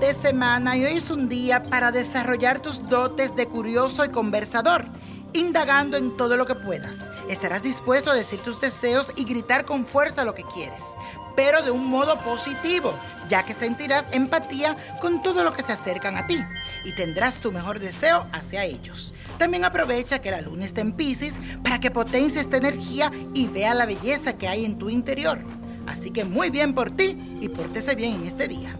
de semana y hoy es un día para desarrollar tus dotes de curioso y conversador, indagando en todo lo que puedas. Estarás dispuesto a decir tus deseos y gritar con fuerza lo que quieres, pero de un modo positivo, ya que sentirás empatía con todo lo que se acercan a ti y tendrás tu mejor deseo hacia ellos. También aprovecha que la luna está en Pisces para que potencie esta energía y vea la belleza que hay en tu interior. Así que muy bien por ti y pórtese bien en este día.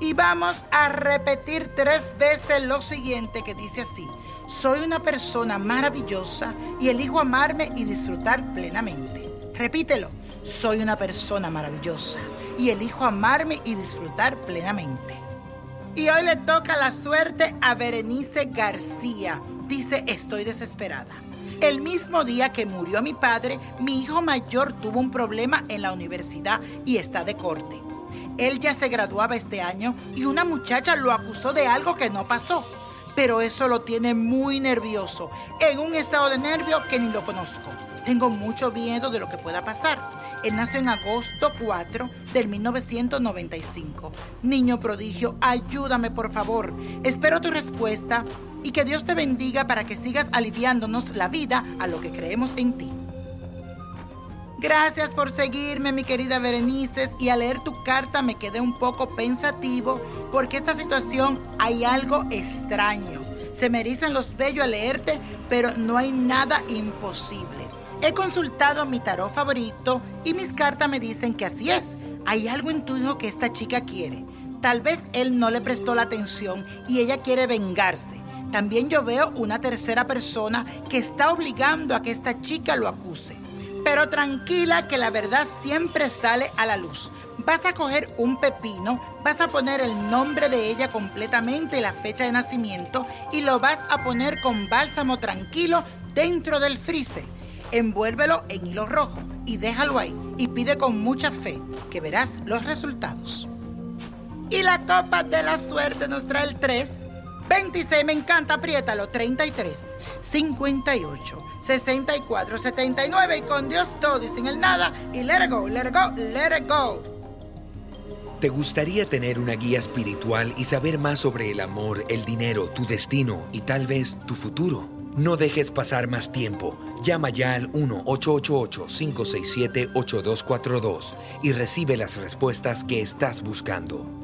Y vamos a repetir tres veces lo siguiente que dice así. Soy una persona maravillosa y elijo amarme y disfrutar plenamente. Repítelo. Soy una persona maravillosa y elijo amarme y disfrutar plenamente. Y hoy le toca la suerte a Berenice García. Dice, estoy desesperada. El mismo día que murió mi padre, mi hijo mayor tuvo un problema en la universidad y está de corte. Él ya se graduaba este año y una muchacha lo acusó de algo que no pasó. Pero eso lo tiene muy nervioso, en un estado de nervio que ni lo conozco. Tengo mucho miedo de lo que pueda pasar. Él nació en agosto 4 del 1995. Niño prodigio, ayúdame por favor. Espero tu respuesta y que Dios te bendiga para que sigas aliviándonos la vida a lo que creemos en ti. Gracias por seguirme, mi querida Berenices, y al leer tu carta me quedé un poco pensativo porque esta situación hay algo extraño. Se me los vellos al leerte, pero no hay nada imposible. He consultado mi tarot favorito y mis cartas me dicen que así es. Hay algo en tu hijo que esta chica quiere. Tal vez él no le prestó la atención y ella quiere vengarse. También yo veo una tercera persona que está obligando a que esta chica lo acuse. Pero tranquila que la verdad siempre sale a la luz. Vas a coger un pepino, vas a poner el nombre de ella completamente y la fecha de nacimiento y lo vas a poner con bálsamo tranquilo dentro del freezer. Envuélvelo en hilo rojo y déjalo ahí y pide con mucha fe que verás los resultados. Y la copa de la suerte nos trae el 3, 26, me encanta, apriétalo, 33, 58. 64, 79 y con Dios todo y sin el nada y let it go, let it go, let it go. ¿Te gustaría tener una guía espiritual y saber más sobre el amor, el dinero, tu destino y tal vez tu futuro? No dejes pasar más tiempo. Llama ya al 1-888-567-8242 y recibe las respuestas que estás buscando.